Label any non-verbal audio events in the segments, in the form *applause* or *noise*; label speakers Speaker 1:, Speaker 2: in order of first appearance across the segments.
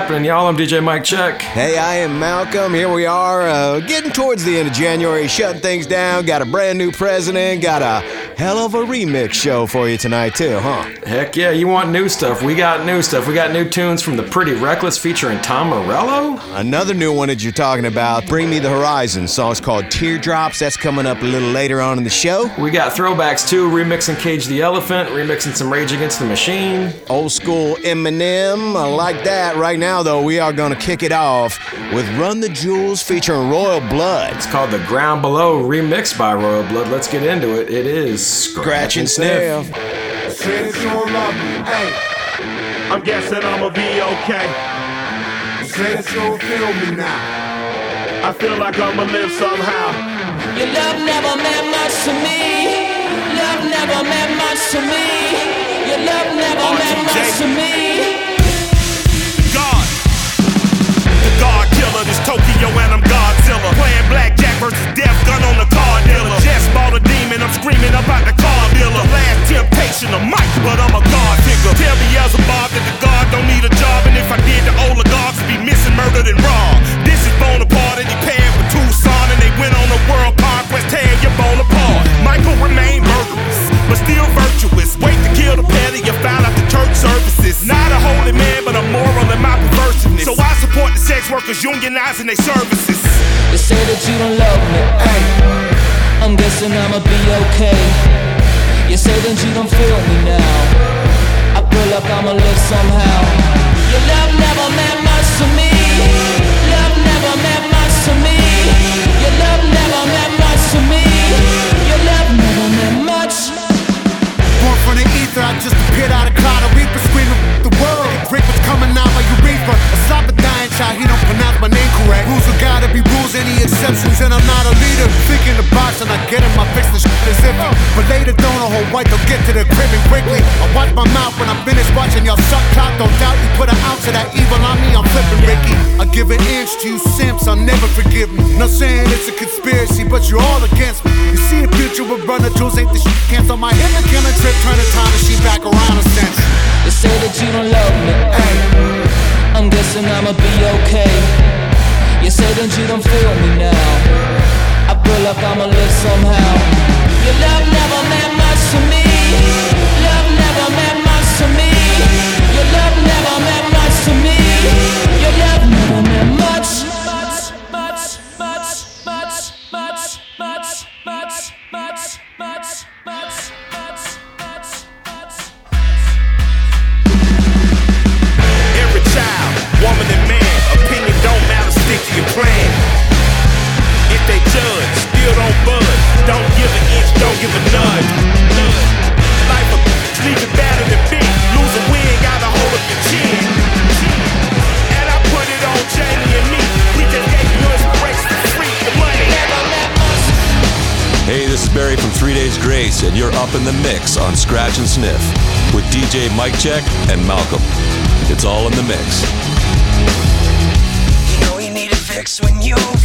Speaker 1: happening, y'all? I'm DJ Mike Check.
Speaker 2: Hey, I am Malcolm. Here we are, uh, getting towards the end of January, shutting things down. Got a brand new president. Got a hell of a remix show for you tonight, too, huh?
Speaker 1: Heck yeah, you want new stuff? We got new stuff. We got new tunes from the Pretty Reckless featuring Tom Morello.
Speaker 2: Another new one that you're talking about, Bring Me the Horizon. Song's called Teardrops. That's coming up a little later on in the show.
Speaker 1: We got throwbacks too, remixing Cage the Elephant, remixing some Rage Against the Machine.
Speaker 2: Old school Eminem. I like that. Right now, though, we are going to kick it off with Run the Jewels featuring Royal Blood.
Speaker 1: It's called The Ground Below, remixed by Royal Blood. Let's get into it. It is
Speaker 2: Scratch and sniff.
Speaker 3: Say that you don't love me. Hey,
Speaker 4: I'm guessing I'ma be okay.
Speaker 3: say that you don't feel me now.
Speaker 4: I feel like I'ma live somehow.
Speaker 5: Your love never meant much to me. Love never meant much to me. Your love never meant much to me.
Speaker 4: Tokyo and I'm Godzilla. Playing blackjack versus death gun on the car dealer. Just bought a demon, I'm screaming about the car dealer. Last temptation of Mike, but I'm a God figure. Tell Beelzebub that the God don't need a job, and if I did, the oligarchs be missing, murdered, and robbed. This is Bonaparte, and he with Tucson, and they went on a world conquest, tear your bone apart. Michael remained murderous, but still virtuous. Wait to kill the pedophile after church services. Not a holy man, but a moral in my perversiveness. So I support the sex workers unionizing their services.
Speaker 5: You say that you don't love me.
Speaker 4: Hey,
Speaker 5: I'm guessing I'ma be okay. You say that you don't feel me now. I feel like I'ma live somehow. Your love never meant much to me. Love never meant much to me. Your love never meant much.
Speaker 3: Born from the ether, I just appeared out of cloud. A reaper screaming the world. Rick was coming out my urethra. A slap a dying child, he don't pronounce my name correct. Rules are gotta be rules, any exceptions, and I'm not a leader. Thinking the box and I get in my fix the shit if. But later, don't a whole white, they'll get to the crib and quickly. I wipe my mouth when I'm finished watching y'all suck clock. Don't doubt you put an ounce of that evil on me, I'm flipping Ricky. I give an inch to you simps, I'll never forgive me. Not saying it's a conspiracy, but you're all against me. You see the future with runner jewels, ain't the shit cancel my head. A killing trip, turn the time machine back around a sense.
Speaker 5: They say that you don't love me. I'm guessing I'ma be okay. Say that you don't feel me now. I feel like I'ma live somehow. Your love never meant
Speaker 4: and
Speaker 6: Sniff with DJ Mike Check and Malcolm. It's all in the mix.
Speaker 5: You know you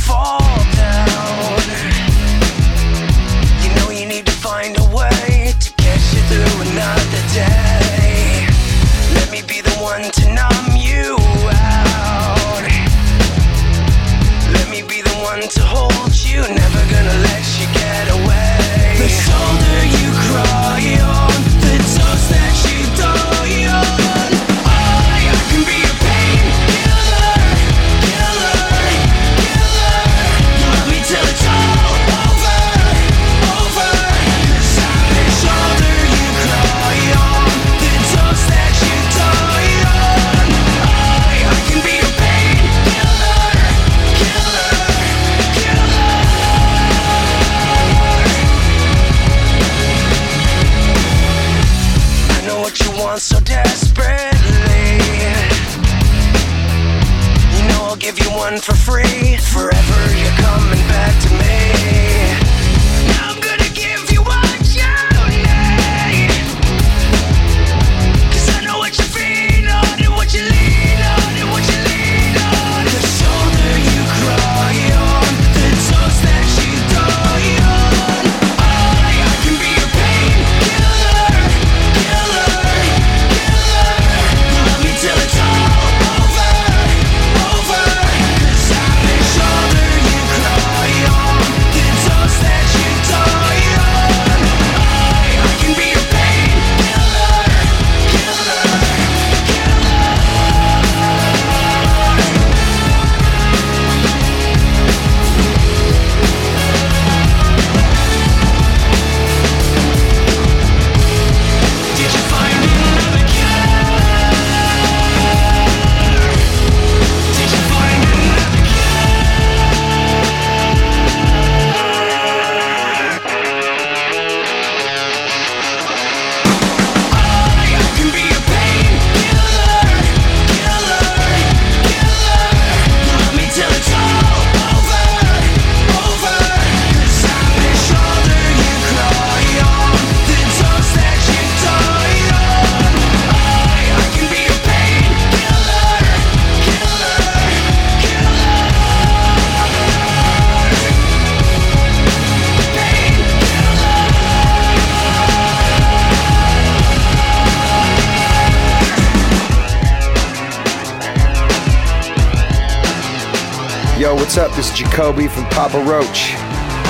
Speaker 7: is Jacoby from Papa Roach.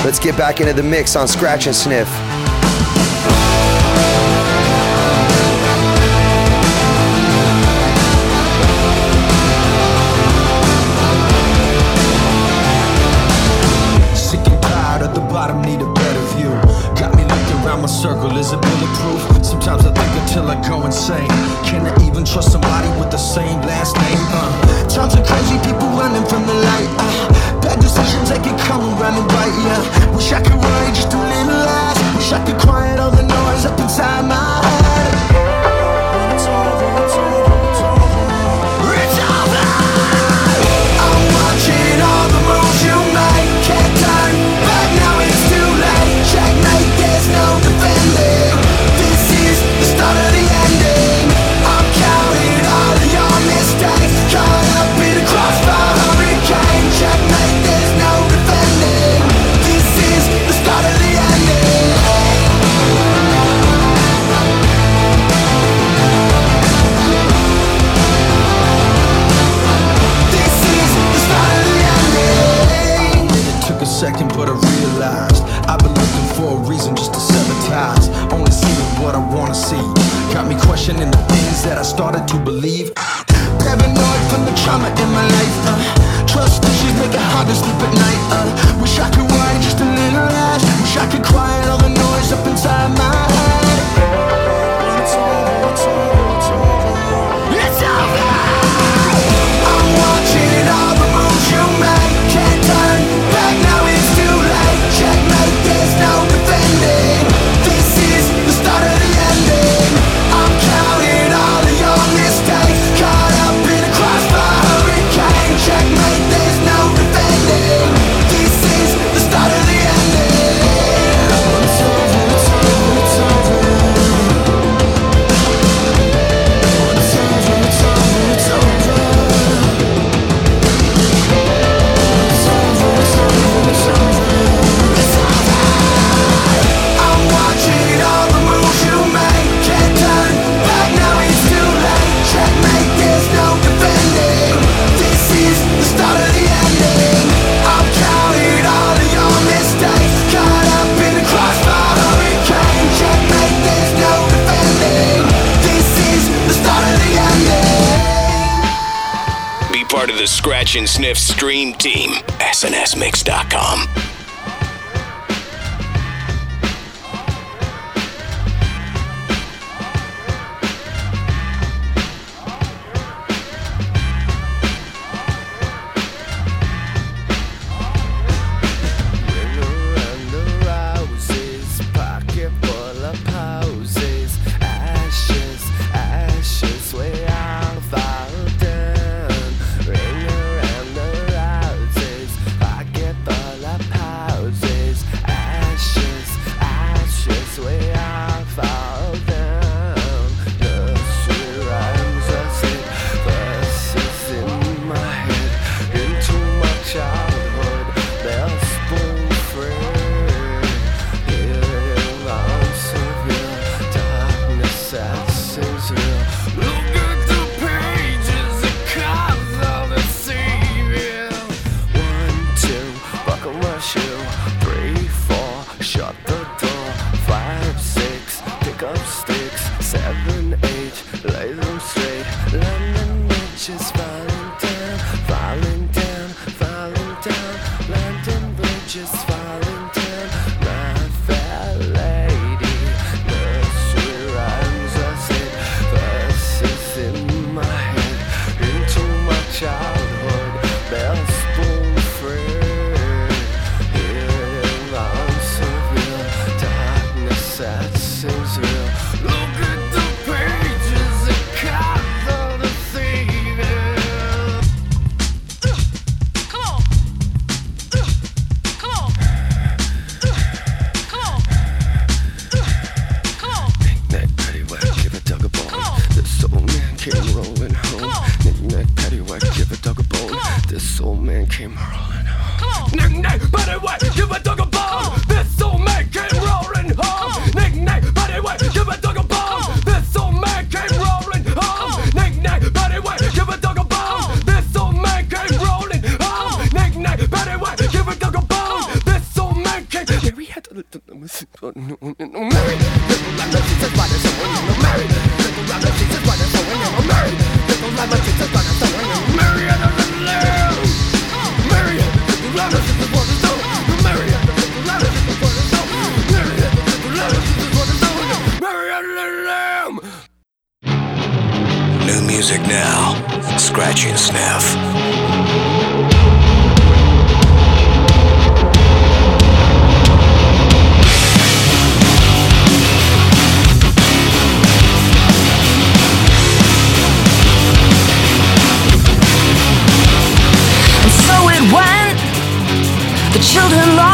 Speaker 7: Let's get back into the mix on Scratch and Sniff.
Speaker 8: part of the Scratch and Sniff stream team. SNSMix.com.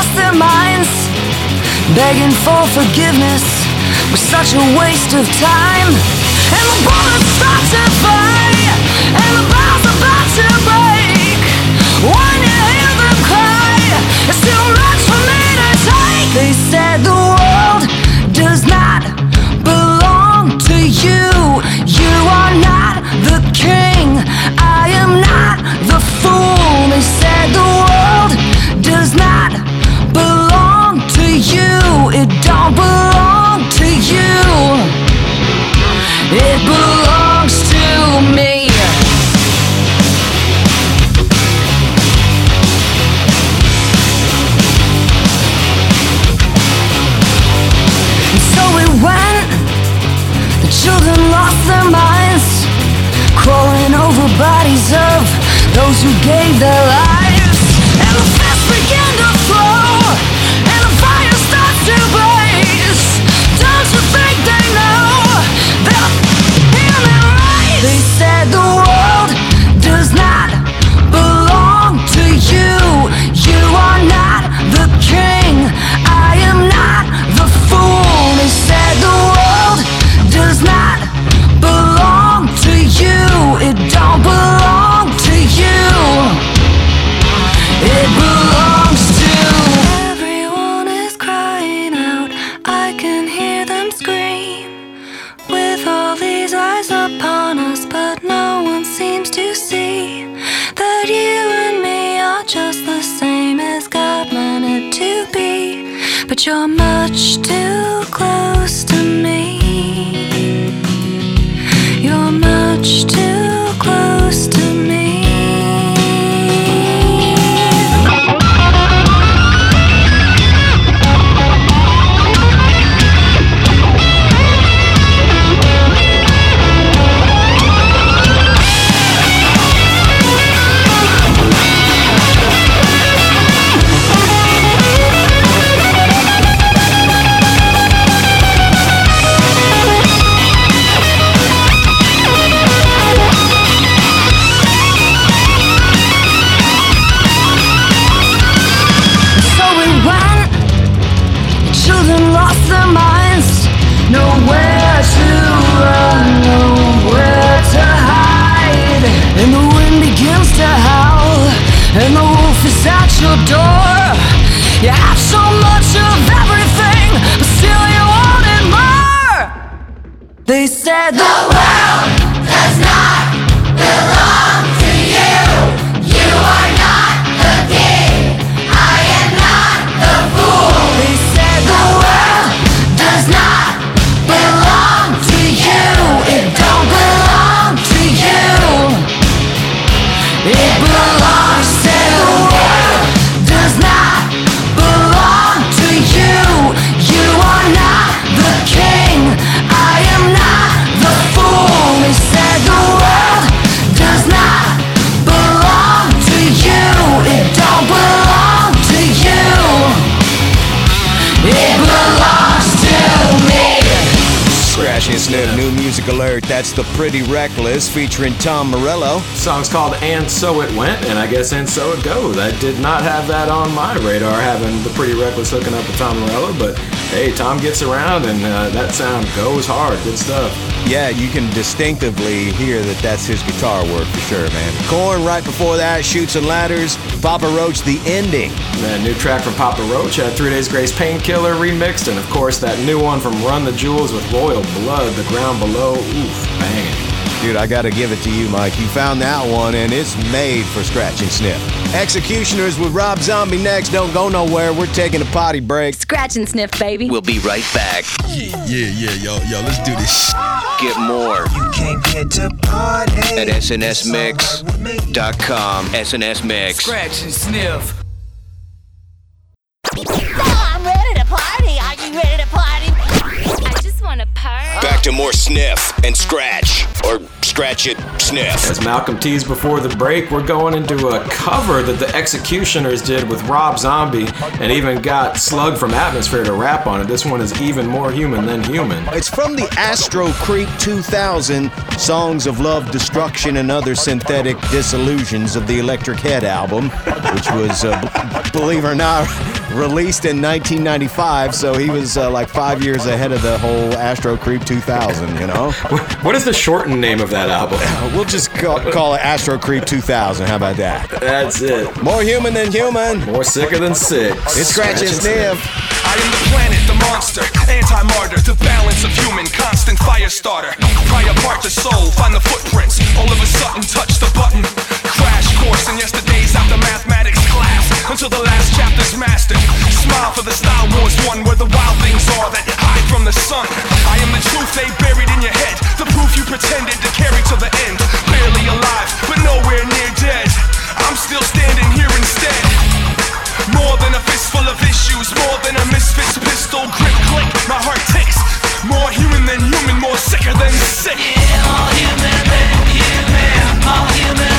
Speaker 9: lost their minds, begging for forgiveness. Was such a waste of time, and the bullets start to fly, and the bombs about to break. When you hear them cry, it's too much for me to take. They said the world does not belong to you. You are not the king. I am not the fool. They said the world. to you. It belongs to me. So we went. The children lost their minds, crawling over bodies of those who gave their lives. you're much too
Speaker 2: alert. That's the Pretty Reckless featuring Tom Morello.
Speaker 1: song's called And So It Went, and I guess And So It Goes. I did not have that on my radar, having the Pretty Reckless hooking up with Tom Morello, but hey, Tom gets around and uh, that sound goes hard. Good stuff.
Speaker 2: Yeah, you can distinctively hear that that's his guitar work for sure, man. Korn right before that, Shoots and Ladders. Papa Roach, the ending.
Speaker 1: That new track from Papa Roach had Three Days Grace Painkiller remixed, and of course that new one from Run the Jewels with Royal Blood, The Ground Below. Oof, banging.
Speaker 2: Dude, I gotta give it to you, Mike. You found that one, and it's made for scratch and sniff. Executioners with Rob Zombie next. Don't go nowhere. We're taking a potty break.
Speaker 10: Scratch and sniff, baby.
Speaker 8: We'll be right back.
Speaker 11: Yeah, yeah, yeah, yo, yo, let's do this.
Speaker 8: Get more
Speaker 12: You can't get to party.
Speaker 8: at snsmix.com. SNS Mix.
Speaker 12: Scratch and sniff.
Speaker 13: I'm ready to party. Are you ready to party?
Speaker 8: Back to more sniff and scratch. Or scratch it, sniff.
Speaker 1: As Malcolm teased before the break, we're going into a cover that the Executioners did with Rob Zombie and even got Slug from Atmosphere to rap on it. This one is even more human than human.
Speaker 2: It's from the Astro Creep 2000 Songs of Love, Destruction, and Other Synthetic Disillusions of the Electric Head album, which was, uh, b- believe it or not, *laughs* released in 1995. So he was uh, like five years ahead of the whole Astro Creep 2000, you know? *laughs*
Speaker 1: What is the shortened name of that album?
Speaker 2: Uh, we'll just call, call it Astro Creep 2000. How about that?
Speaker 1: That's it.
Speaker 2: More human than human.
Speaker 1: More sicker than sick.
Speaker 2: It's Scratch and Sniff.
Speaker 14: I am the planet, the monster, anti-martyr, the balance of human, constant fire starter. Pry apart the soul, find the footprints, all of a sudden touch the button. Crash course in yesterday's after mathematics class, until the last chapter's mastered. Smile for the Star Wars one, where the wild things are that hide from the sun. I am the truth they buried in your head, the proof you pretended to carry to the end. Barely alive, but nowhere near dead. I'm still standing here instead. More than a fistful of issues, more than a misfit's pistol grip click. My heart ticks. More human than human, more sicker than sick. more human than human, more human,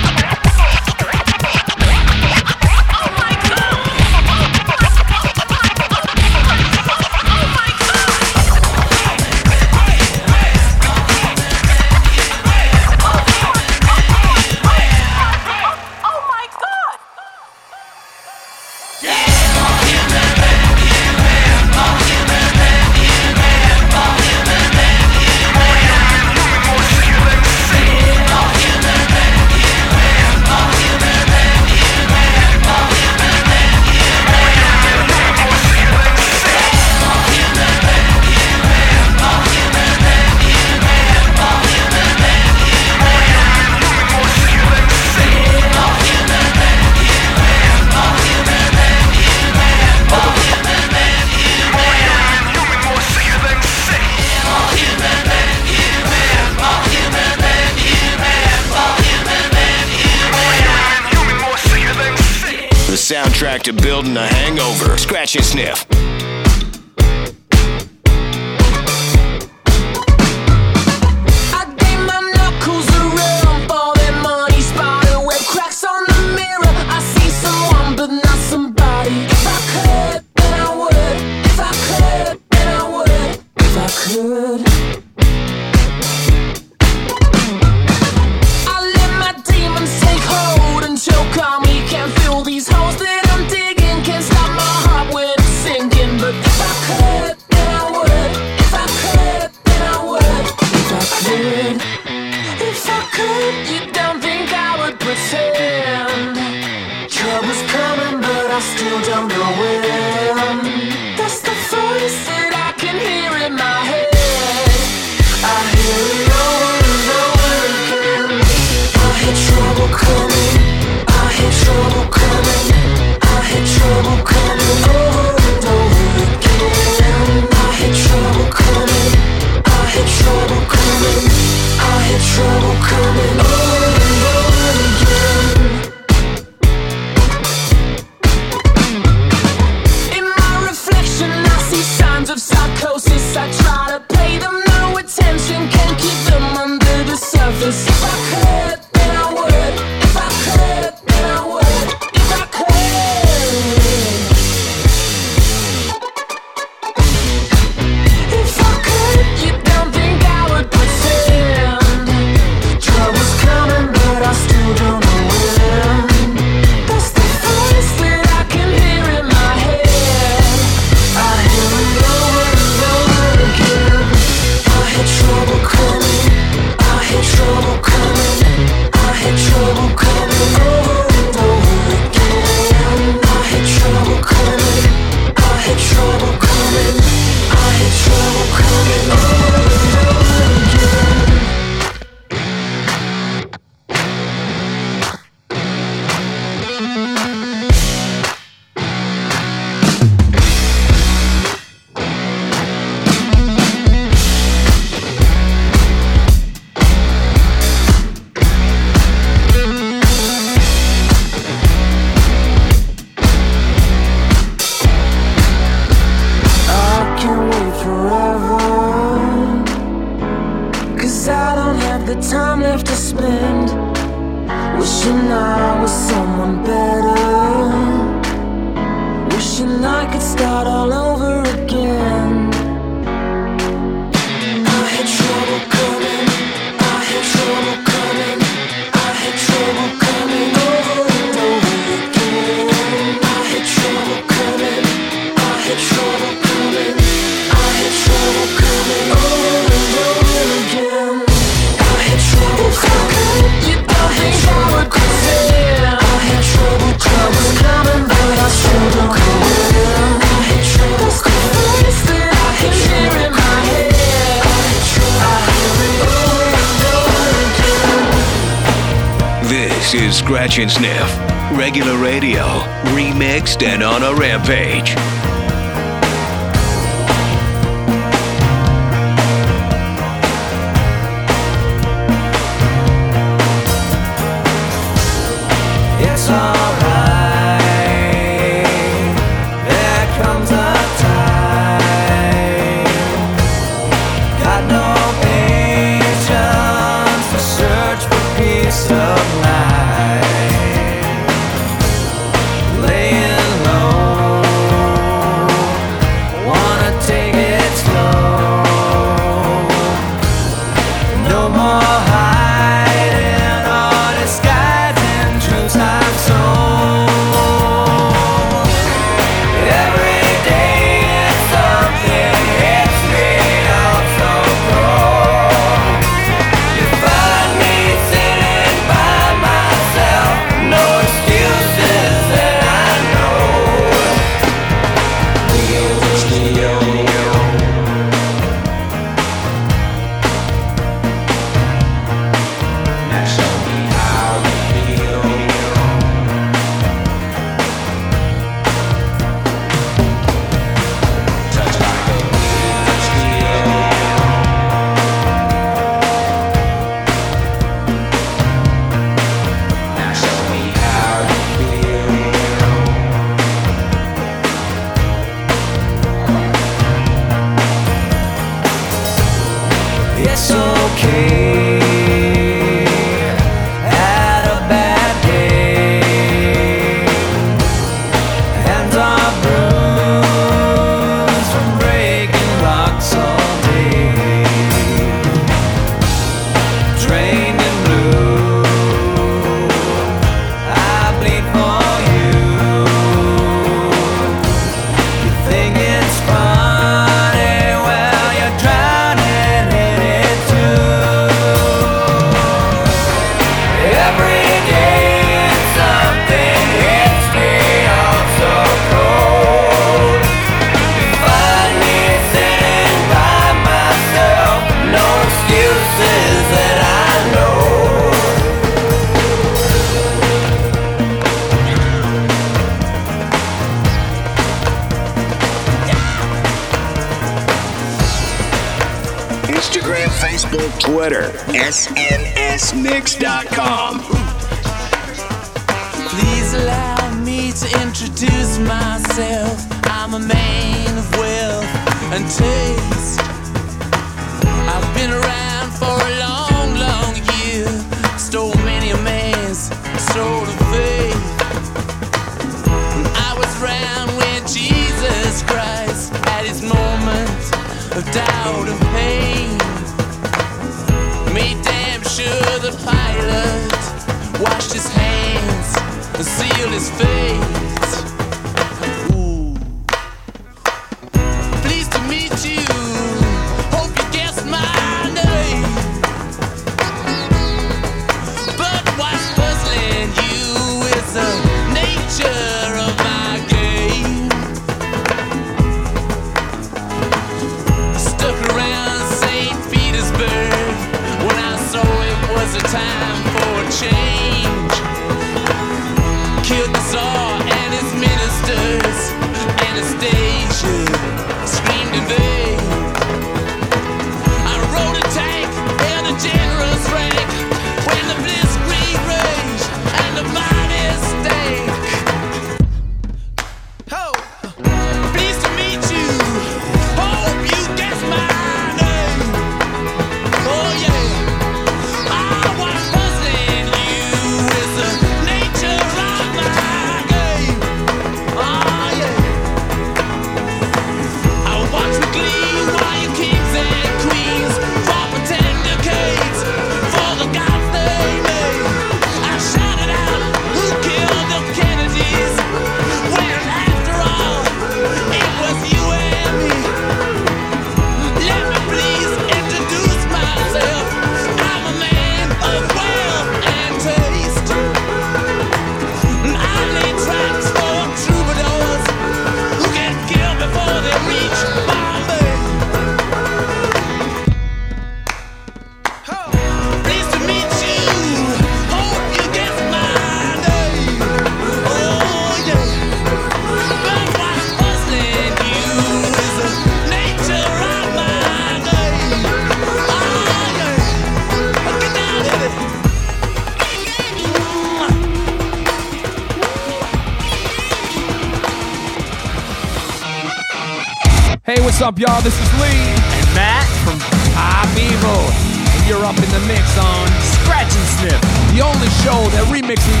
Speaker 14: what's
Speaker 9: up,
Speaker 15: y'all? This is Leigh. And Matt from Pop Evil. And you're up in the mix on Scratch and Sniff, the only show that remixes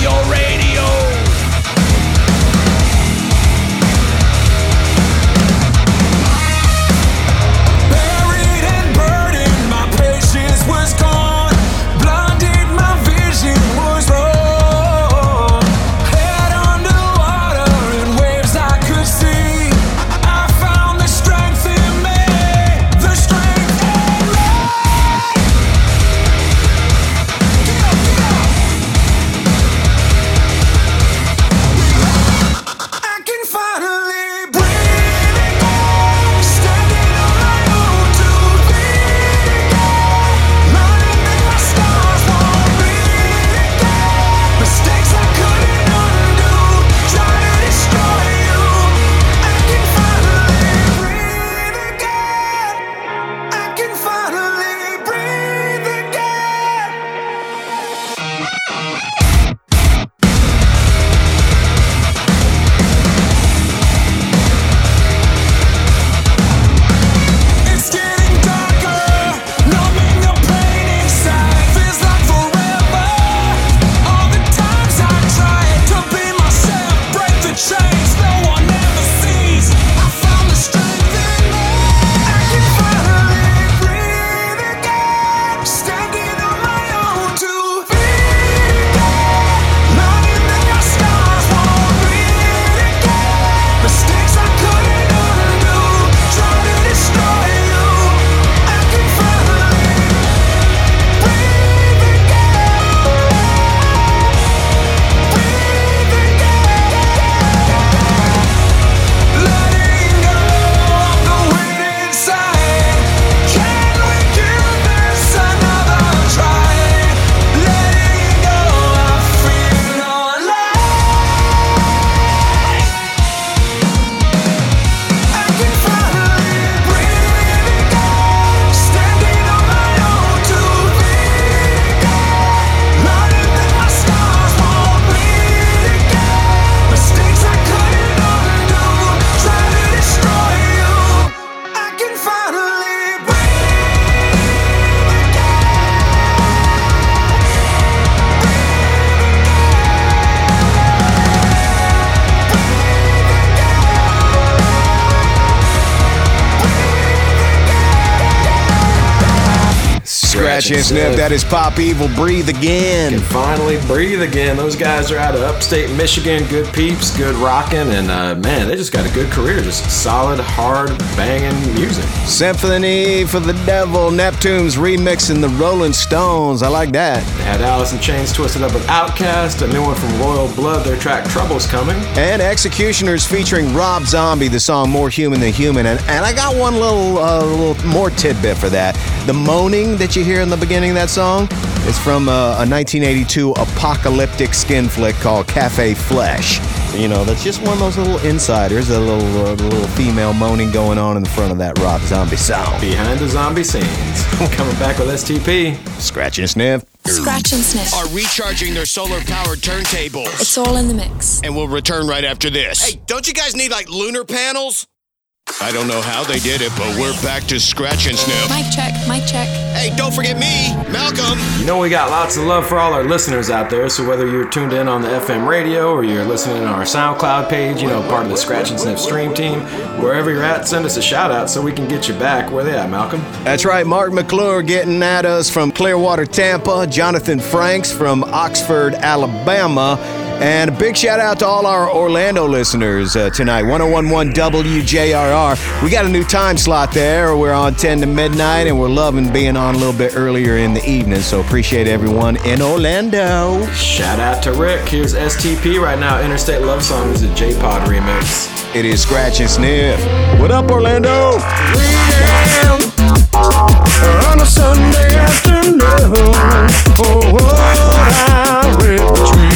Speaker 15: your radio.
Speaker 2: Scratch and sniff. That is Pop Evil. Breathe again.
Speaker 1: Can finally breathe again. Those guys are out of upstate Michigan. Good peeps, good rocking, and uh, man, they just got a good career. Just solid, hard, banging music.
Speaker 2: Symphony for the Devil. Neptune's remixing the Rolling Stones. I like that.
Speaker 1: They had Alice in Chains twisted up with OutKast, a new one from Royal Blood. Their track Trouble's coming.
Speaker 2: And Executioners featuring Rob Zombie, the song More Human Than Human. And, and I got one little, uh, little more tidbit for that. The moaning that you hear in the beginning of that song is from uh, a 1982 apocalyptic skin flick called Cafe Flesh. You know, that's just one of those little insiders, a little, uh, little female moaning going on in the front of that Rob Zombie song.
Speaker 1: Behind the zombie scenes. I'm *laughs* coming back with STP.
Speaker 2: Scratch and sniff.
Speaker 16: Scratch and sniff.
Speaker 8: Are recharging their solar powered turntables.
Speaker 16: It's all in the mix.
Speaker 8: And we'll return right after this. Hey, don't you guys need like lunar panels? I don't know how they did it, but we're back to scratch and sniff.
Speaker 16: Mic check, mic check.
Speaker 8: Hey, don't forget me, Malcolm.
Speaker 1: You know, we got lots of love for all our listeners out there. So whether you're tuned in on the FM radio or you're listening on our SoundCloud page, you know, part of the Scratch and Sniff stream team, wherever you're at, send us a shout out so we can get you back. Where they at, Malcolm?
Speaker 2: That's right, Mark McClure getting at us from Clearwater, Tampa, Jonathan Franks from Oxford, Alabama. And a big shout out to all our Orlando listeners uh, tonight. 1011 WJRR. We got a new time slot there. We're on 10 to midnight, and we're loving being on a little bit earlier in the evening. So appreciate everyone in Orlando.
Speaker 1: Shout out to Rick. Here's STP right now. Interstate Love Song is a J Pod remix.
Speaker 2: It is Scratch and Sniff. What up, Orlando?
Speaker 12: on a Sunday afternoon. Oh, what I read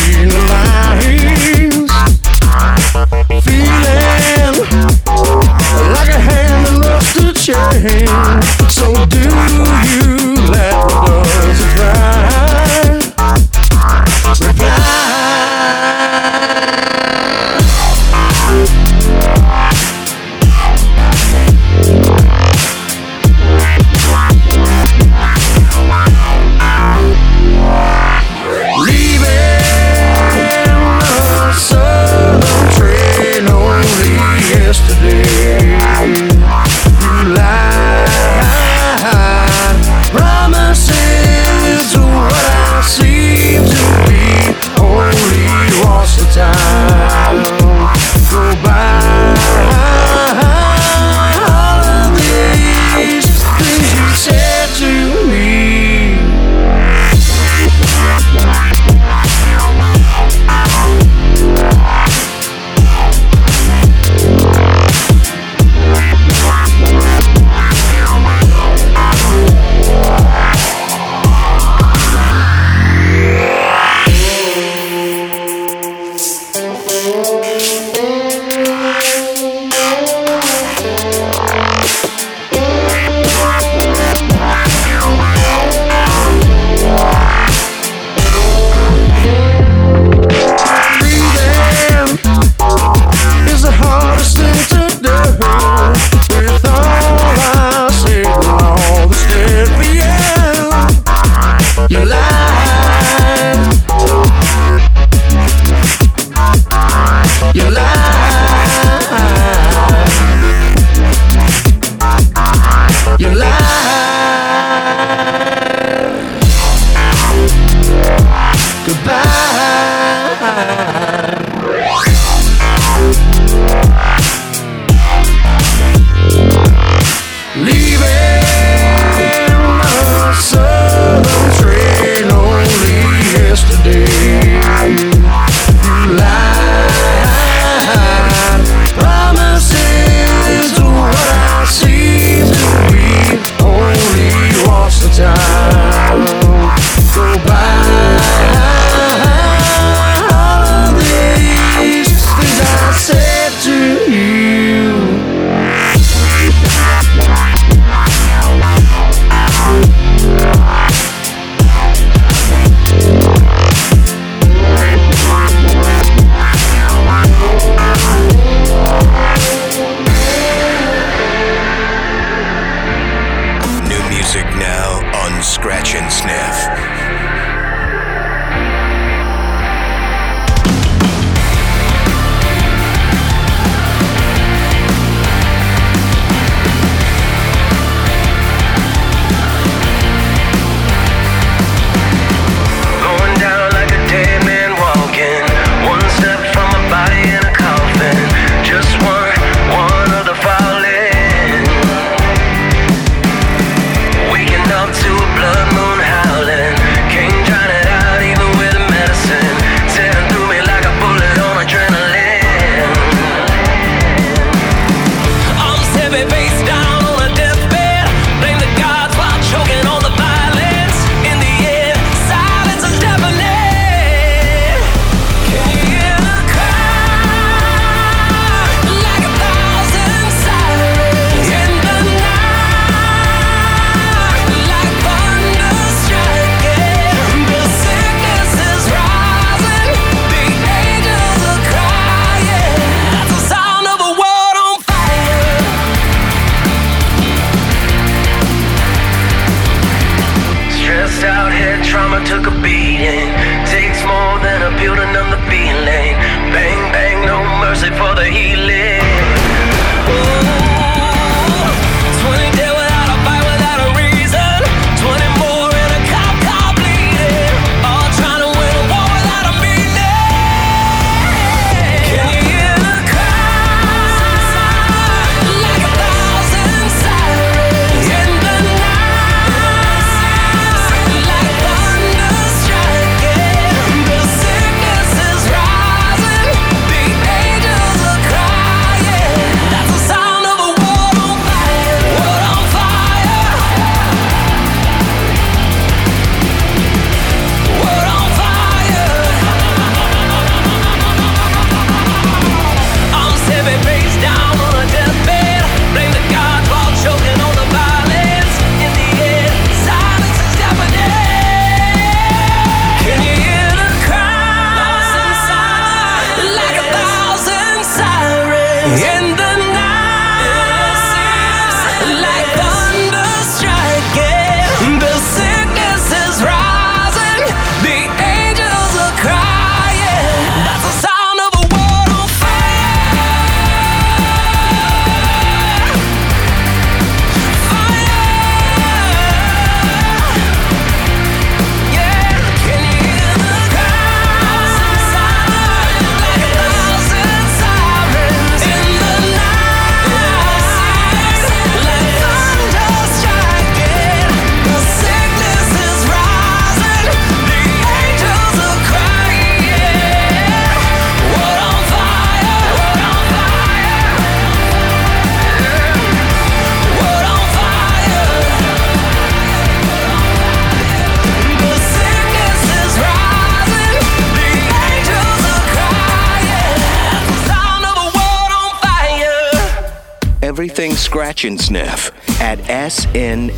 Speaker 8: Everything Scratch and Sniff at snsmix.com.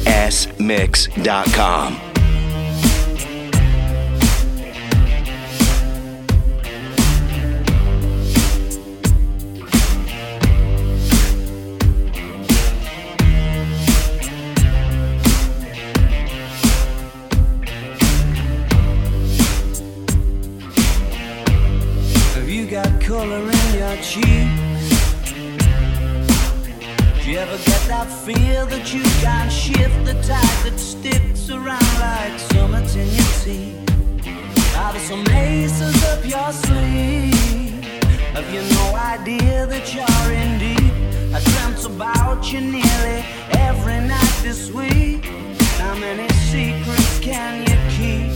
Speaker 17: your sleep Of your no idea that you're in deep? I dreamt about you nearly every night this week. How many secrets can you keep?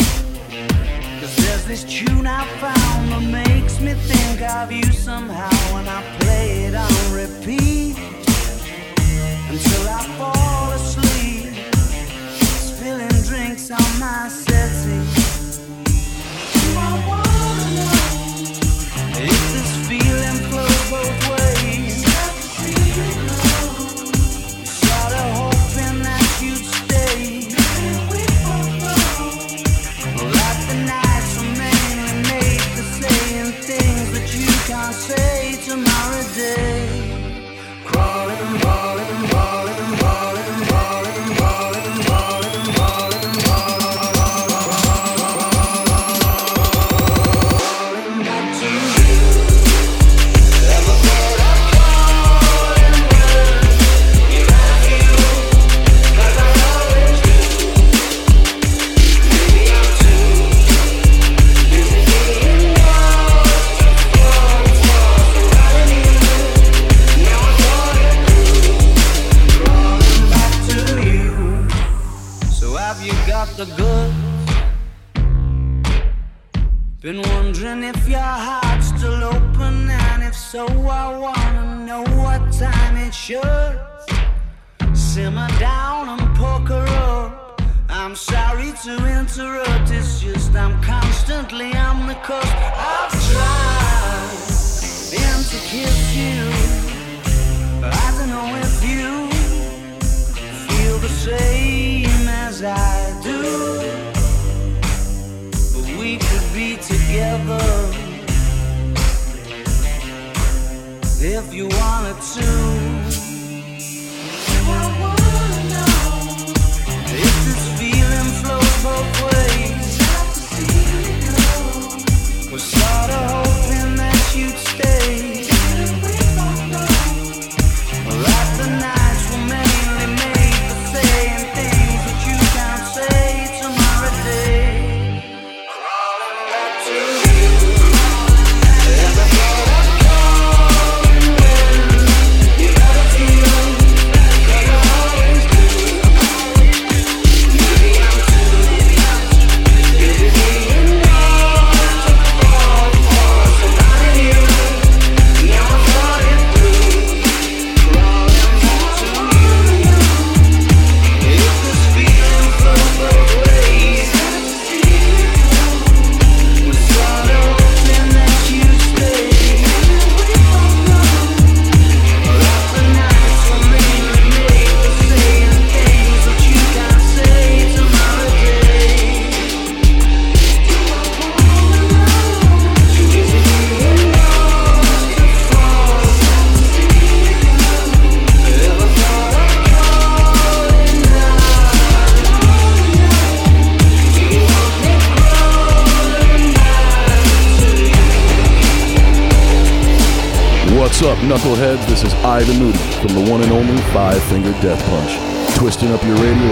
Speaker 17: Cause there's this tune I found that makes me think of you somehow When I play it on repeat Until I fall asleep. Spilling drinks on my settee.
Speaker 7: twisting up your radio.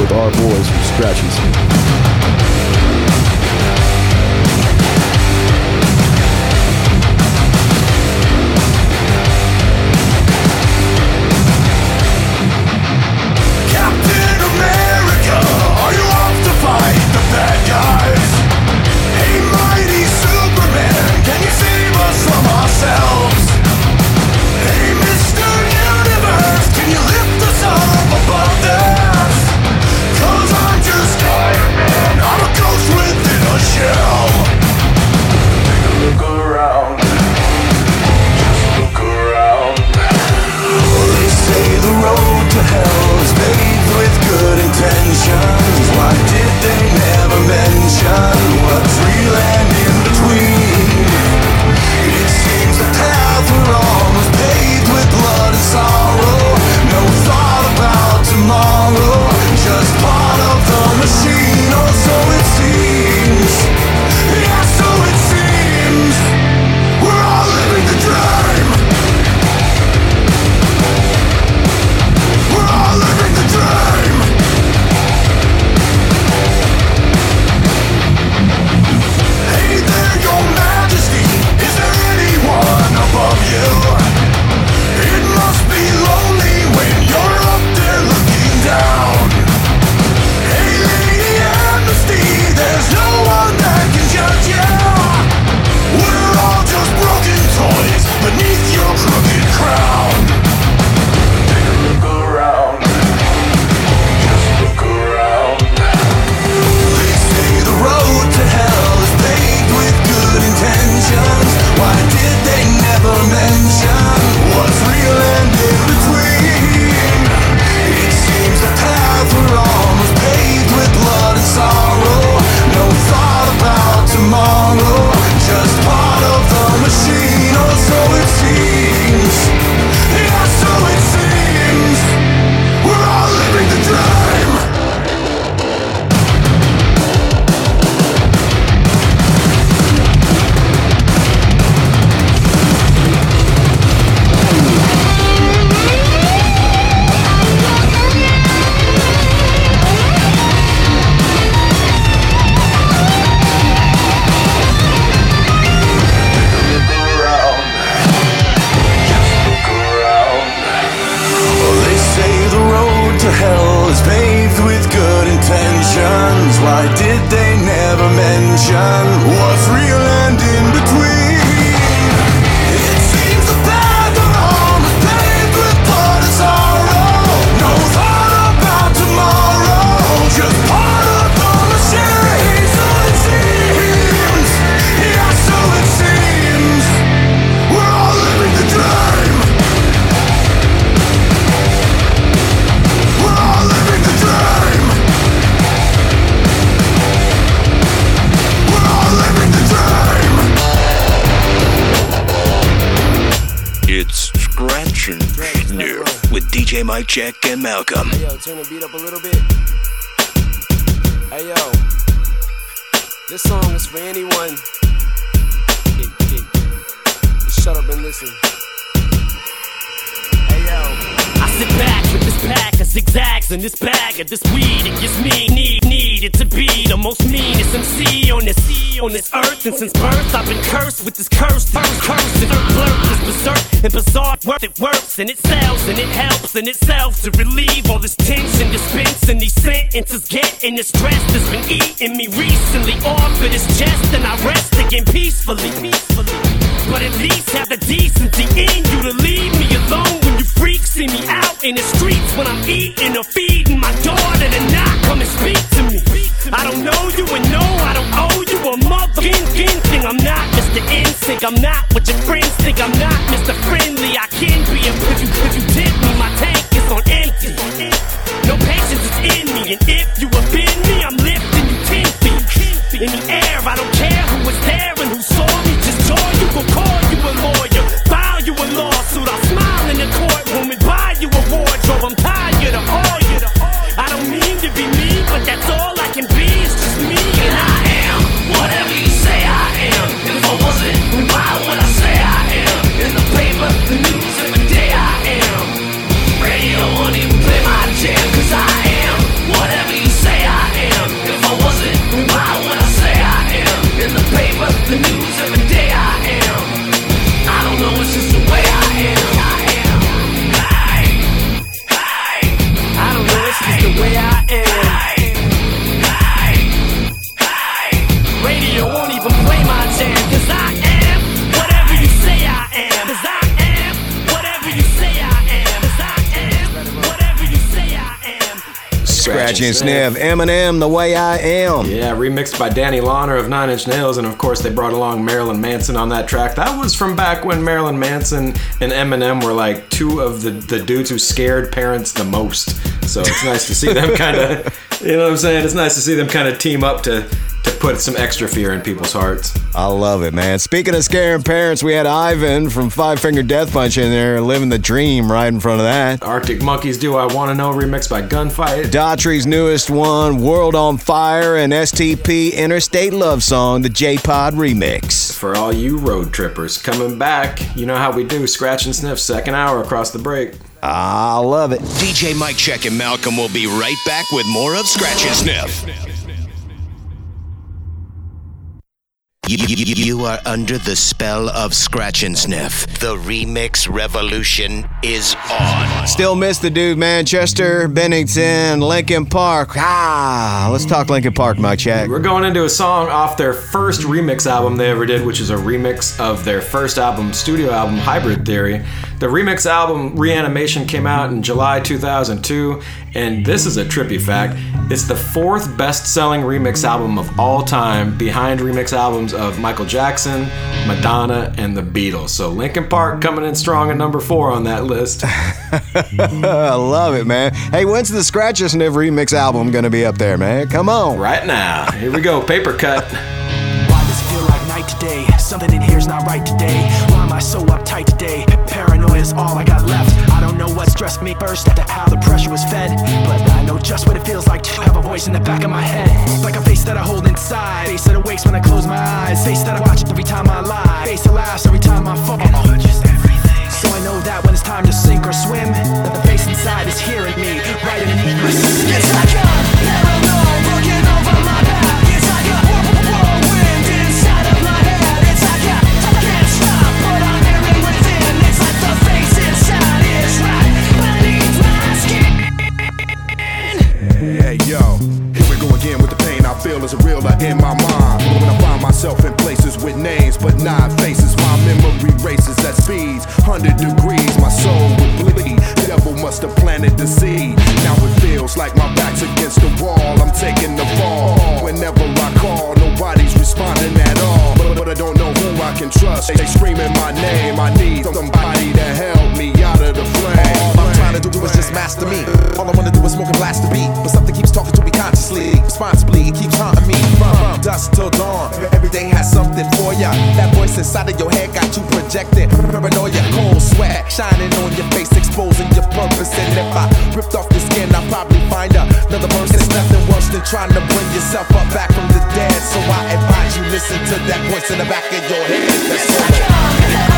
Speaker 18: In itself to relieve all this tension, dispensing these sentences getting the stress that's been eating me recently off of this chest. And
Speaker 2: sniff. Eminem, the way I am.
Speaker 1: Yeah, remixed by Danny Lohner of Nine Inch Nails, and of course they brought along Marilyn Manson on that track. That was from back when Marilyn Manson and Eminem were like two of the, the dudes who scared parents the most. So it's nice to see them kind of, you know what I'm saying? It's nice to see them kind of team up to to put some extra fear in people's hearts.
Speaker 2: I love it, man. Speaking of scaring parents, we had Ivan from Five Finger Death Punch in there living the dream right in front of that.
Speaker 1: Arctic Monkeys Do I Wanna Know remixed by Gunfight.
Speaker 2: Daughtry's newest one, World on Fire, and STP Interstate Love Song, the J Pod remix.
Speaker 1: For all you road trippers coming back, you know how we do scratch and sniff second hour across the break.
Speaker 2: I love it.
Speaker 8: DJ Mike Check and Malcolm will be right back with more of Scratch and Sniff. You, you- you are under the spell of Scratch and Sniff. The remix revolution is on.
Speaker 2: Still miss the dude, Manchester, Bennington, Linkin Park. Ah, let's talk Linkin Park, Mike Check.
Speaker 1: We're going into a song off their first remix album they ever did, which is a remix of their first album, studio album, Hybrid Theory. The remix album Reanimation came out in July 2002, and this is a trippy fact. It's the fourth best selling remix album of all time, behind remix albums of Michael Jackson, Madonna, and the Beatles. So Linkin Park coming in strong at number four on that list. *laughs*
Speaker 2: I love it, man. Hey, when's the Scratch and Sniff remix album gonna be up there, man? Come on.
Speaker 1: Right now. Here we go, paper cut.
Speaker 19: Why does it feel like night today? Something in here's not right today. Why so uptight today? Paranoia is all I got left. I don't know what stressed me first after how the pressure was fed. But I know just what it feels like to have a voice in the back of my head. Like a face that I hold inside. Face that awakes when I close my eyes. Face that I watch every time I lie. Face that laughs every time I fall. So I know that when it's time to sink or swim, that the face inside is hearing me right underneath my skin.
Speaker 3: Yo, here we go again with the pain I feel is a realer in my mind. When I find myself in places with names but not faces, my memory races at speeds, 100 degrees. My soul would bleed. Devil must have planted the seed. Now it feels like my back's against the wall. I'm taking the fall. Whenever I call, nobody's responding at all. But, but I don't know who I can trust. They screaming my name. I need somebody to help me out of the flame
Speaker 20: wanna do is just master me. All I wanna do is smoke and blast the beat. But something keeps talking to me consciously, responsibly, it keeps haunting me. From dusk till dawn, every day has something for ya. That voice inside of your head got you projected. Paranoia, cold sweat, shining on your face, exposing your purpose. And if I ripped off your skin, I'd probably find another verse. It's nothing worse than trying to bring yourself up back from the dead. So I advise you listen to that voice in the back of your head. That's
Speaker 21: so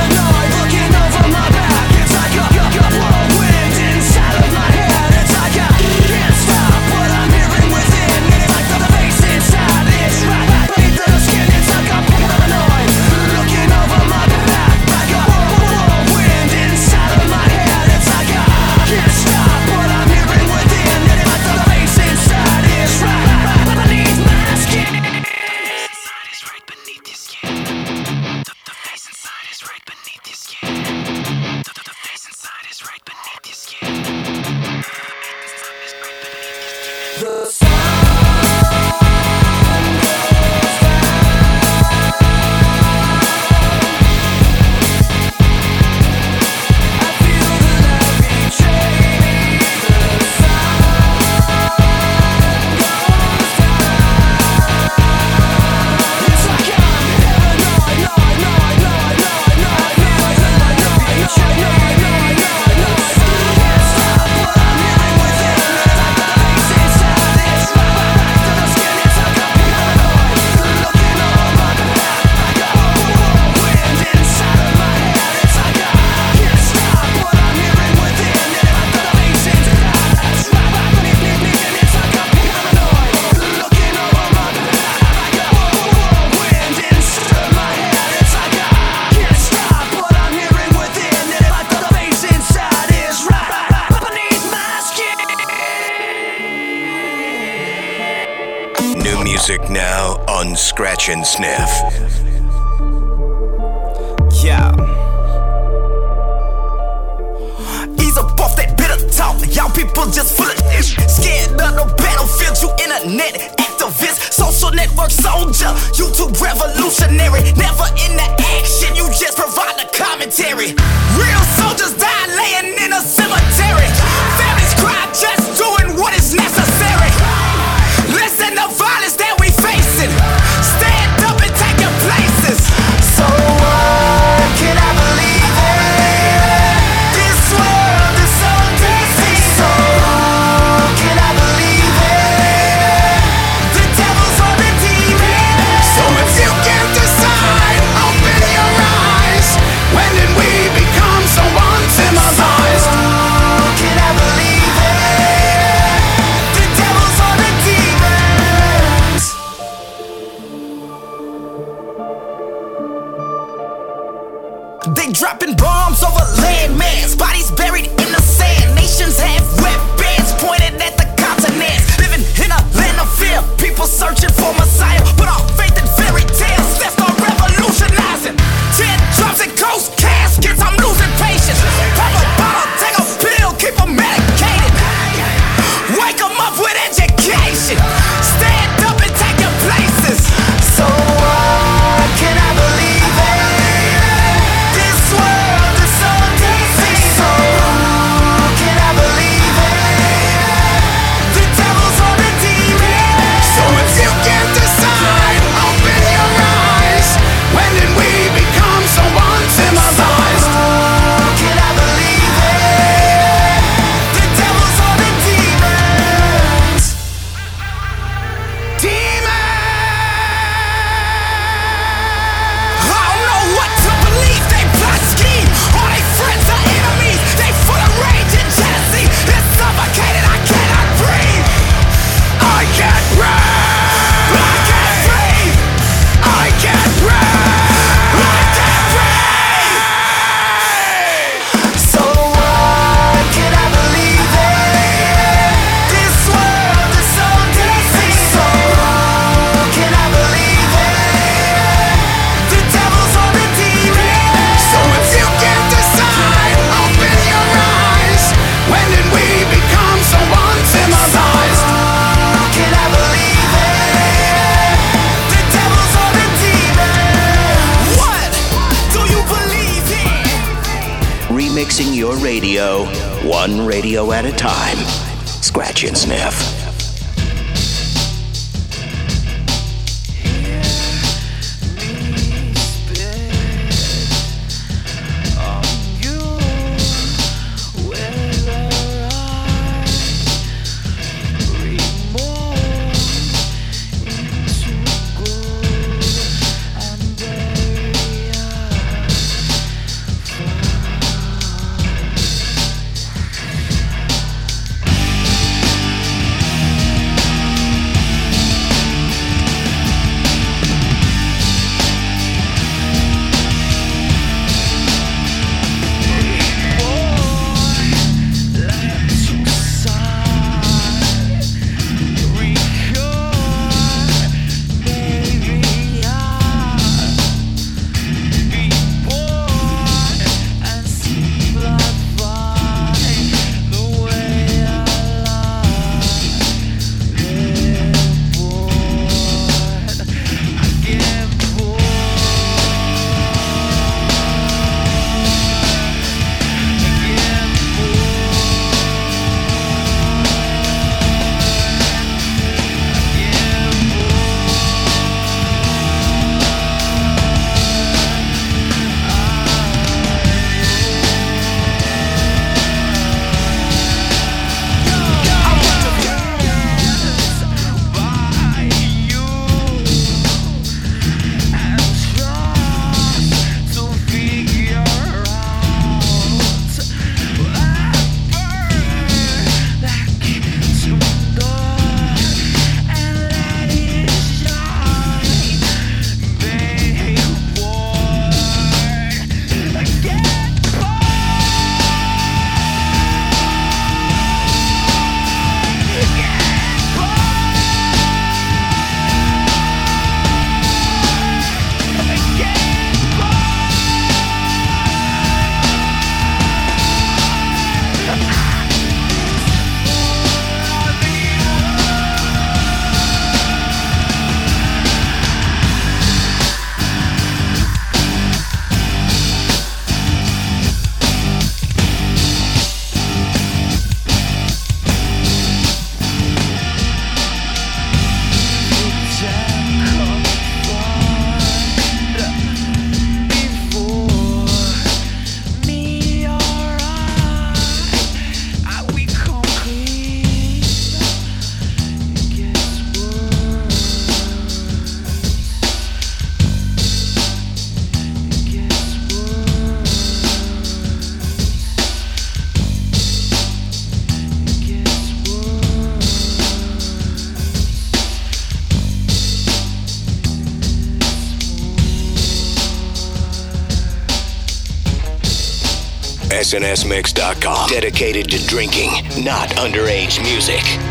Speaker 8: SNSMix.com Dedicated to drinking, not underage music.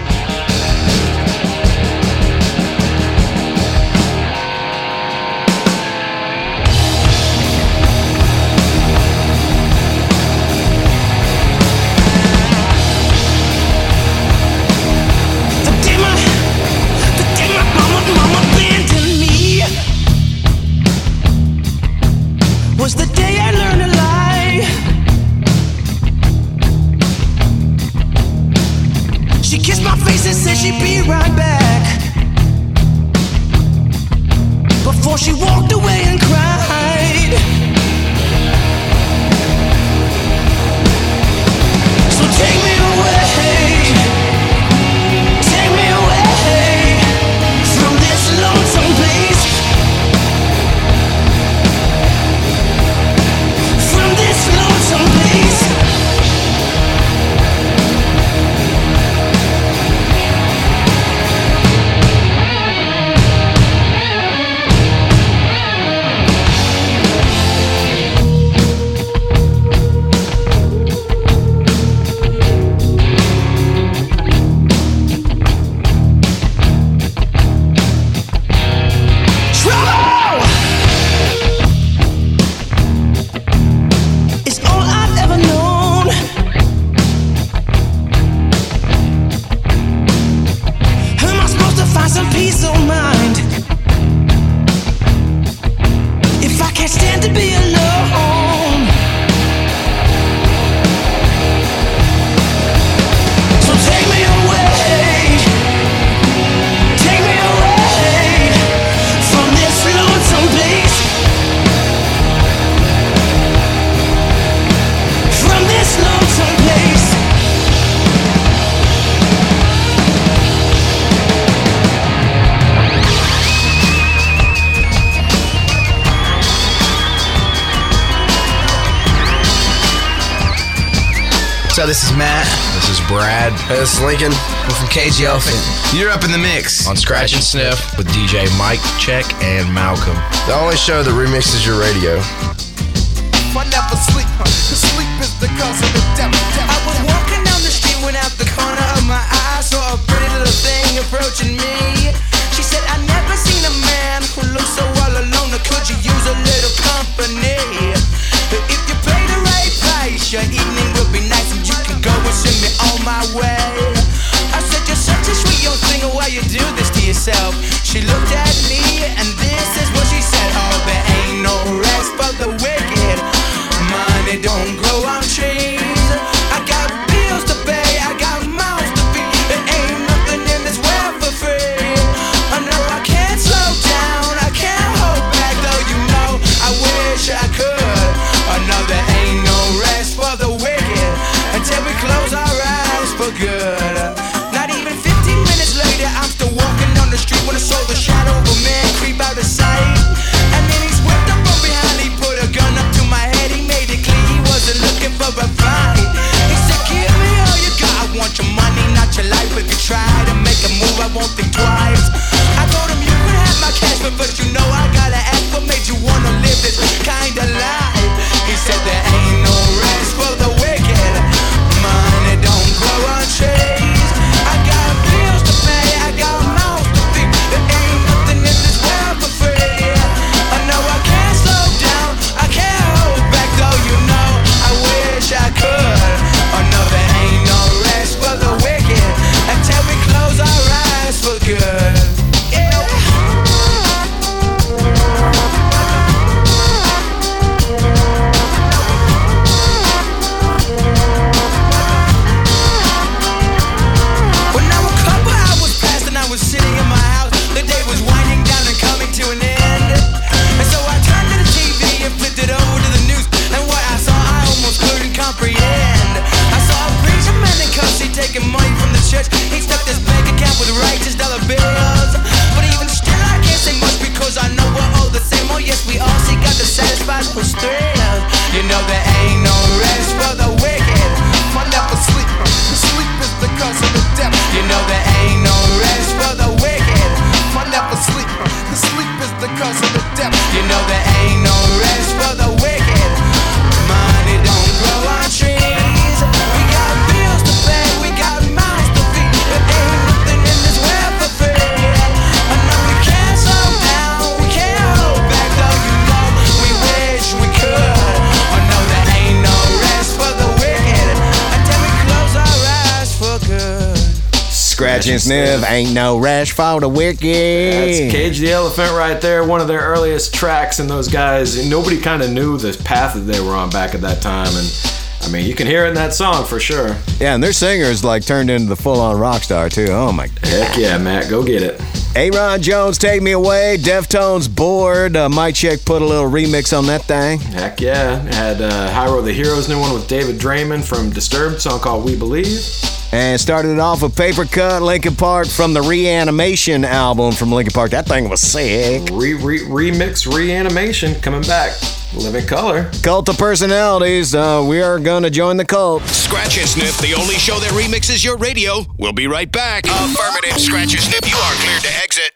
Speaker 22: Lincoln. We're from KGL. You're up in the mix on Scratch and Sniff with DJ Mike Check and Malcolm.
Speaker 21: The only show that remixes your radio.
Speaker 2: Sniff, ain't no rest for the wicked.
Speaker 1: That's Cage the Elephant right there, one of their earliest tracks, and those guys, nobody kind of knew the path that they were on back at that time. And I mean, you can hear it in that song for sure.
Speaker 2: Yeah, and their singer's like turned into the full-on rock star too. Oh my
Speaker 1: Heck yeah, Matt, go get it.
Speaker 2: Aaron Jones, take me away. Deftones, bored. Uh, Mike Check put a little remix on that thing.
Speaker 1: Heck yeah. Had uh, Hyro the Hero's new one with David Draiman from Disturbed, song called We Believe.
Speaker 2: And started it off with Paper Cut, Linkin Park from the Reanimation album from Linkin Park. That thing was sick.
Speaker 1: Re, re, remix reanimation coming back. Living Colour.
Speaker 2: Cult of personalities. Uh, we are going to join the cult.
Speaker 8: Scratch and Sniff, the only show that remixes your radio. We'll be right back. Affirmative, Scratch and Sniff, you are cleared to exit.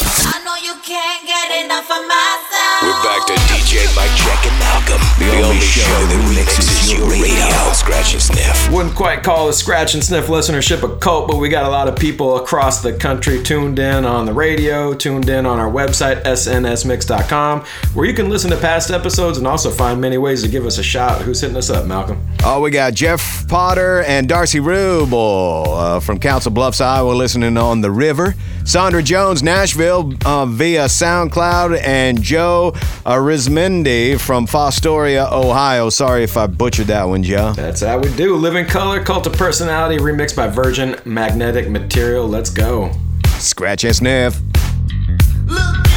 Speaker 13: I know you can't get enough of my sound.
Speaker 8: We're back to DJ Mike Check and Malcolm, the, only, show that remixes your radio. Scratch and Sniff.
Speaker 1: Wouldn't quite call the Scratch and Sniff listenership a cult, but we got a lot of people across the country tuned in on the radio, tuned in on our website, snsmix.com, where you can listen to past episodes and also find many ways to give us a shout. Who's hitting us up, Malcolm?
Speaker 2: Oh, we got Jeff Potter and Darcy Rubel uh, from Council Bluffs, Iowa, listening on the river. Sandra Jones, Nashville, uh, via SoundCloud, and Joe Arizmendi from Fostoria, Ohio. Sorry if I butchered that one, Joe.
Speaker 1: That's how we do. Living Colour, Cult of Personality, remixed by Virgin Magnetic Material. Let's go.
Speaker 2: Scratch and sniff.
Speaker 12: What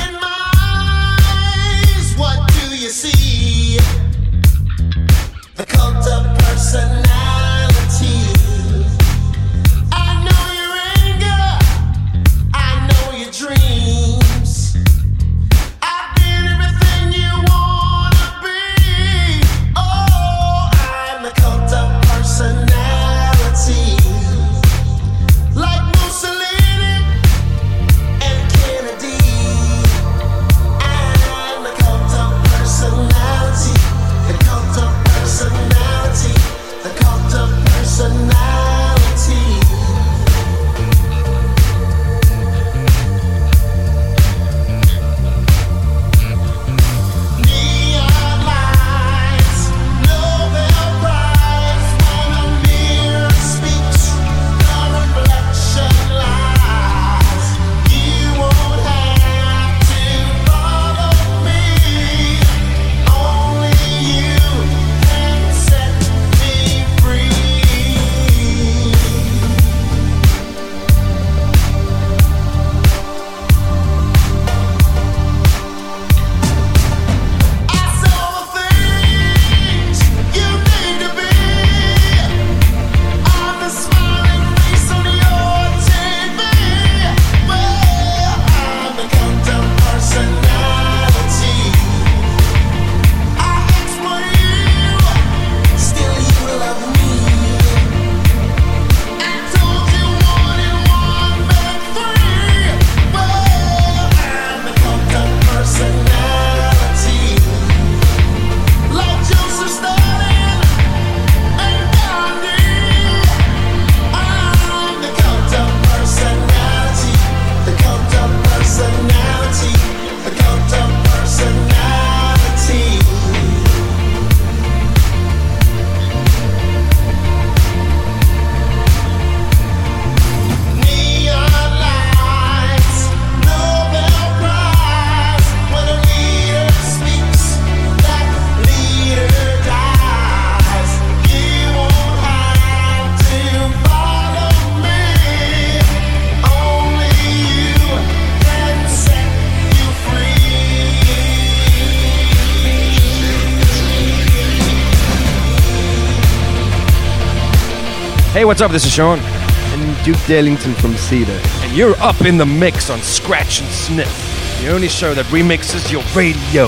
Speaker 23: what's up? This is Sean. And Duke Darlington from Seether. And you're up in the mix on Scratch and Sniff, the only show that remixes your radio.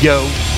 Speaker 23: Yo.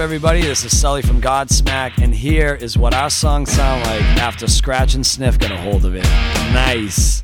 Speaker 12: everybody? This is Sully from Godsmack, and here is what our songs sound like after Scratch and Sniff get a hold of it. Nice.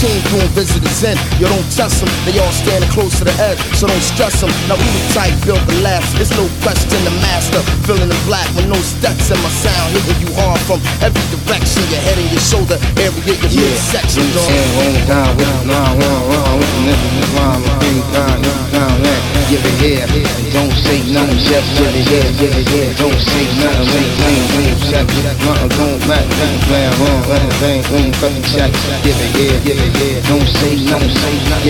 Speaker 24: tune visit visitors in. You don't them. They all standing close to the edge, so don't stress them. Now who the type build the last? It's no question the master. filling the black with no steps in my sound. Hitting you hard from every direction. Your head and your shoulder area, your yeah. midsection, dog.
Speaker 25: Give it here, don't say nothing, just give it here, give it here, don't say nothing, ain't clean, clean, check, nothing, don't back, nothing, plan, wrong, nothing, ain't cutting check, give it here, give it here, don't say nothing, say nothing.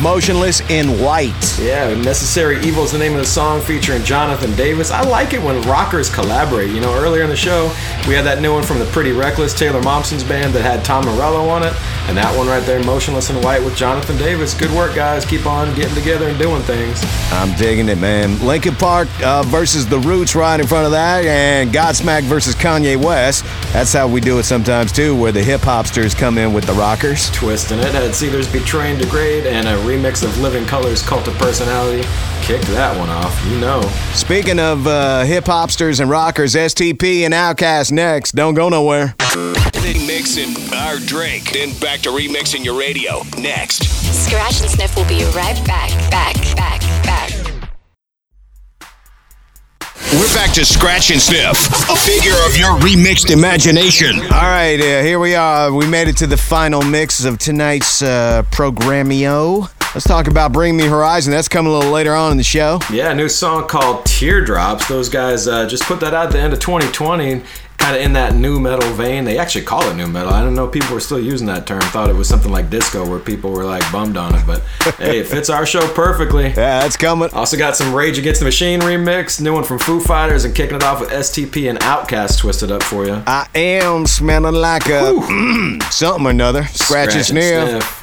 Speaker 2: Motionless in white.
Speaker 1: Yeah, Necessary Evil is the name of the song featuring Jonathan Davis. I like it when rockers collaborate. You know, earlier in the show, we had that new one from the Pretty Reckless Taylor Momsen's band that had Tom Morello on it. And that one right there, Motionless in White with Jonathan Davis. Good work, guys. Keep on getting together and doing things.
Speaker 2: I'm digging it, man. Linkin Park uh, versus The Roots right in front of that, and Godsmack versus Kanye West. That's how we do it sometimes too, where the hip hopsters come in with the rockers.
Speaker 1: Twisting it had Seether's Betray and Degrade and a remix of Living Colour's Cult of Personality. Kicked that one off, you know.
Speaker 2: Speaking of uh, hip hopsters and rockers, STP and OutKast next. Don't go nowhere.
Speaker 8: Mixing our Drake. Then back to remixing your radio. Next.
Speaker 26: Scratch and Sniff will be right back, back, back, back.
Speaker 8: We're back to Scratch and Sniff, a figure of your remixed imagination.
Speaker 2: All right, uh, here we are. We made it to the final mix of tonight's uh, programmio. Let's talk about Bring Me Horizon. That's coming a little later on in the show.
Speaker 1: Yeah, a new song called Teardrops. Those guys uh, just put that out at the end of 2020. Kind of in that nu metal vein. They actually call it nu metal. I don't know people were still using that term. Thought it was something like disco where people were like bummed on it. But *laughs* hey, it fits our show perfectly.
Speaker 2: Yeah, that's coming.
Speaker 1: Also got some Rage Against the Machine remix, new one from Foo Fighters, and kicking it off with STP and Outkast twisted up for you.
Speaker 2: I am smelling like a *clears throat* something or another. Scratch, and sniff.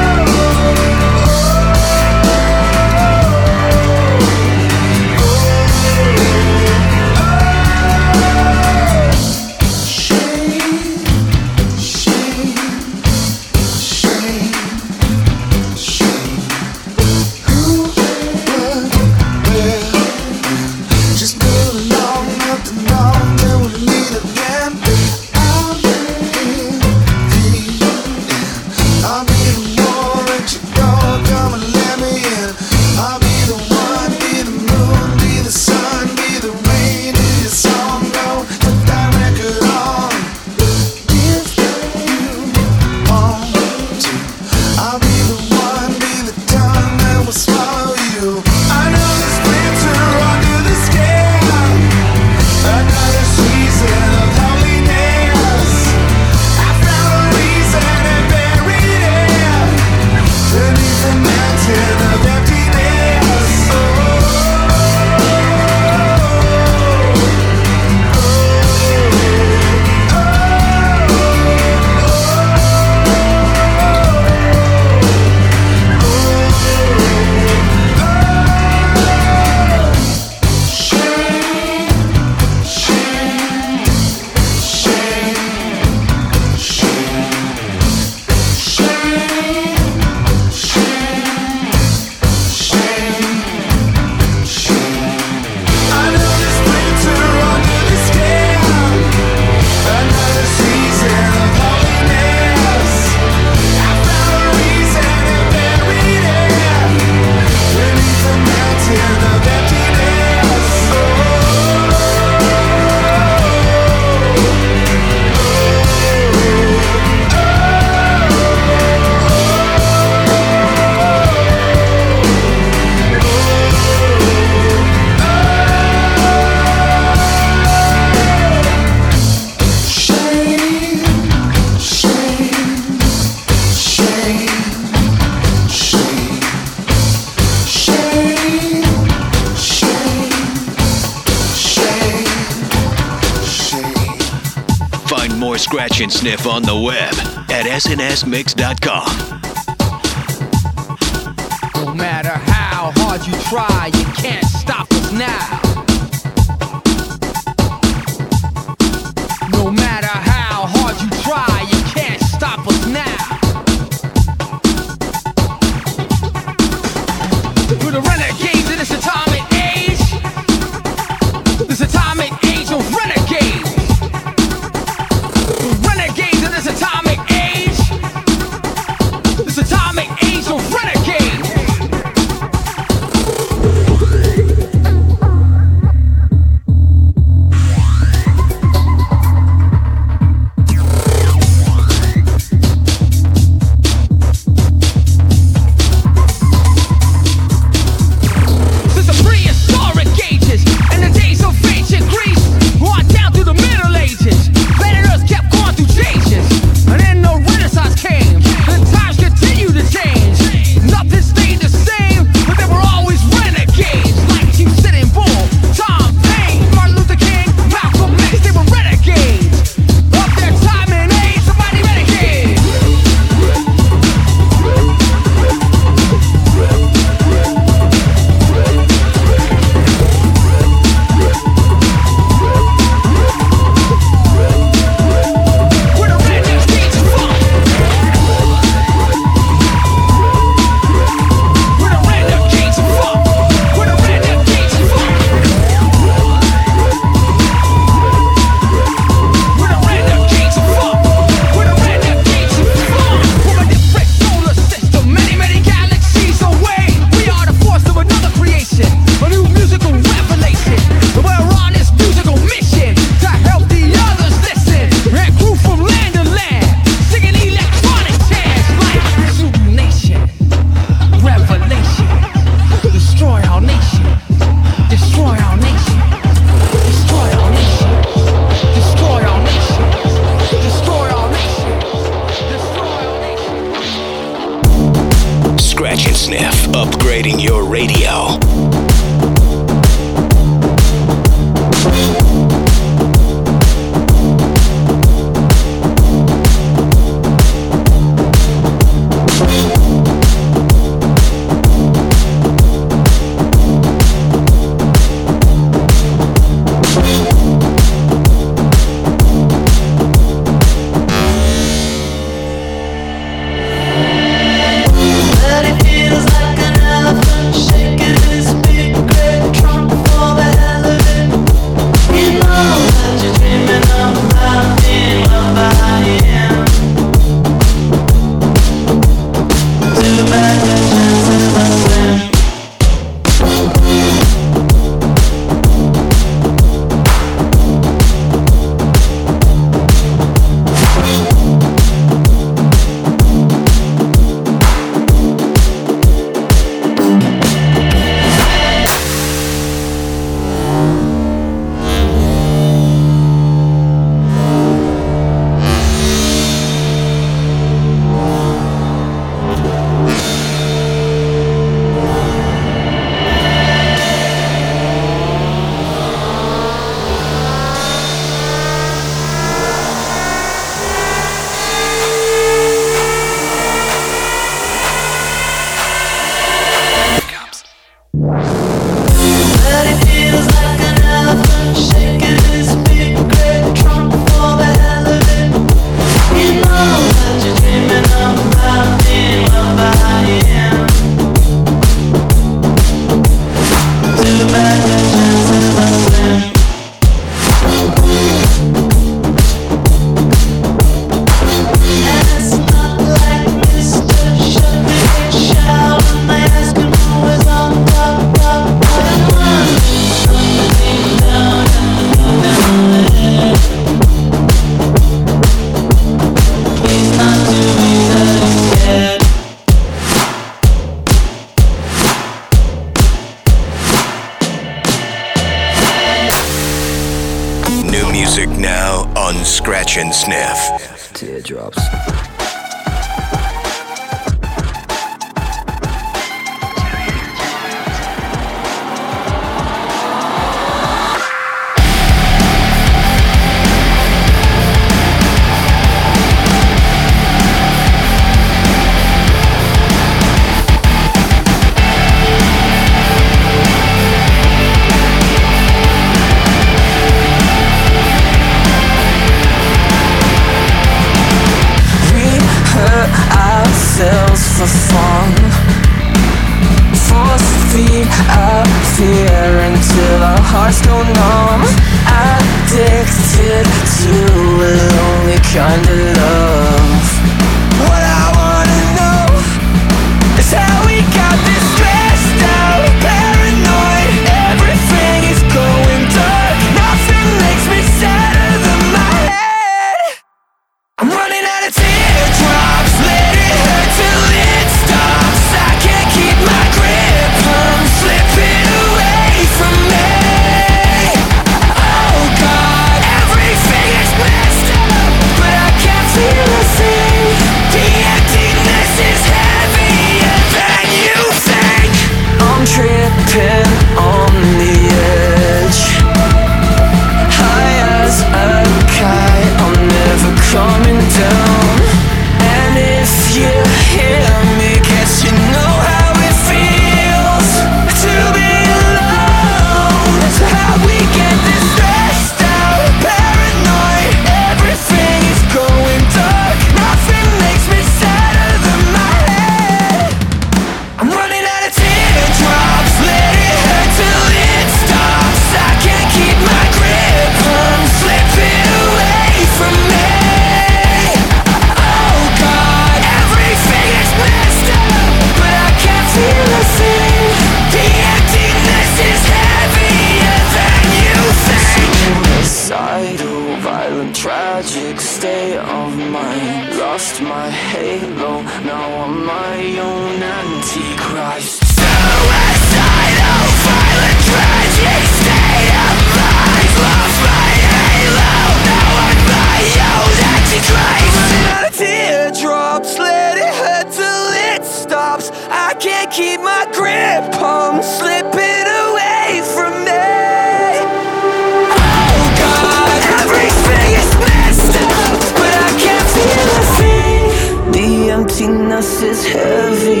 Speaker 12: Emptiness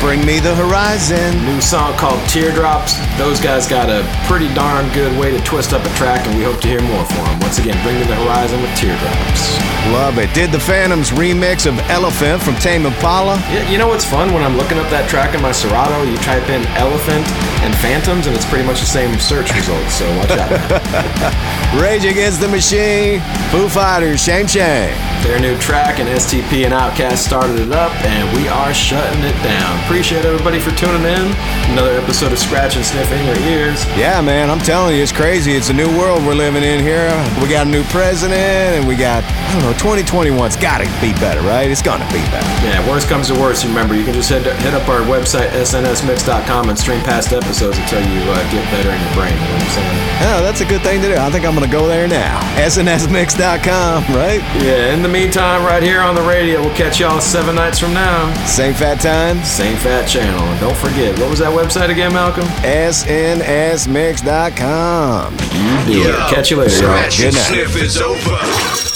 Speaker 2: Bring me the horizon.
Speaker 1: New song called Teardrops. Those guys got a pretty darn good way to twist up a track, and we hope to hear more from them. Once again, Bring Me the Horizon with Teardrops.
Speaker 2: Love it. Did the Phantoms remix of Elephant from Tame Impala?
Speaker 1: Yeah, you know what's fun? When I'm looking up that track in my Serato, you type in Elephant and Phantoms, and it's pretty much the same search results, so watch out. *laughs*
Speaker 2: Rage Against the Machine, Foo Fighters, Shame Shame.
Speaker 1: Their new track and STP and OutKast started it up, and we are shutting it down. Appreciate everybody for tuning in. Another episode of Scratch and Sniff in your ears.
Speaker 2: Yeah, man, I'm telling you, it's crazy. It's a new world we're living in here. We got a new president, and we got, I don't know, 2021's got to be better, right? It's going to be better.
Speaker 1: Yeah, worst comes to worst, remember, you can just head, hit up our website, snsmix.com, and stream past episodes until you uh, get better in your brain. You know what I'm saying?
Speaker 2: Oh, that's a good thing to do. I think I'm going to go there now. snsmix.com, right?
Speaker 1: Yeah, in the meantime, right here on the radio, we'll catch y'all seven nights from now.
Speaker 2: Same fat time,
Speaker 1: same fat channel. And don't forget, what was that website again, Malcolm?
Speaker 2: snsmix.com.
Speaker 1: You do it. Catch you later, y'all.
Speaker 8: Scratch
Speaker 1: Good
Speaker 8: and
Speaker 1: night.
Speaker 8: sniff is over.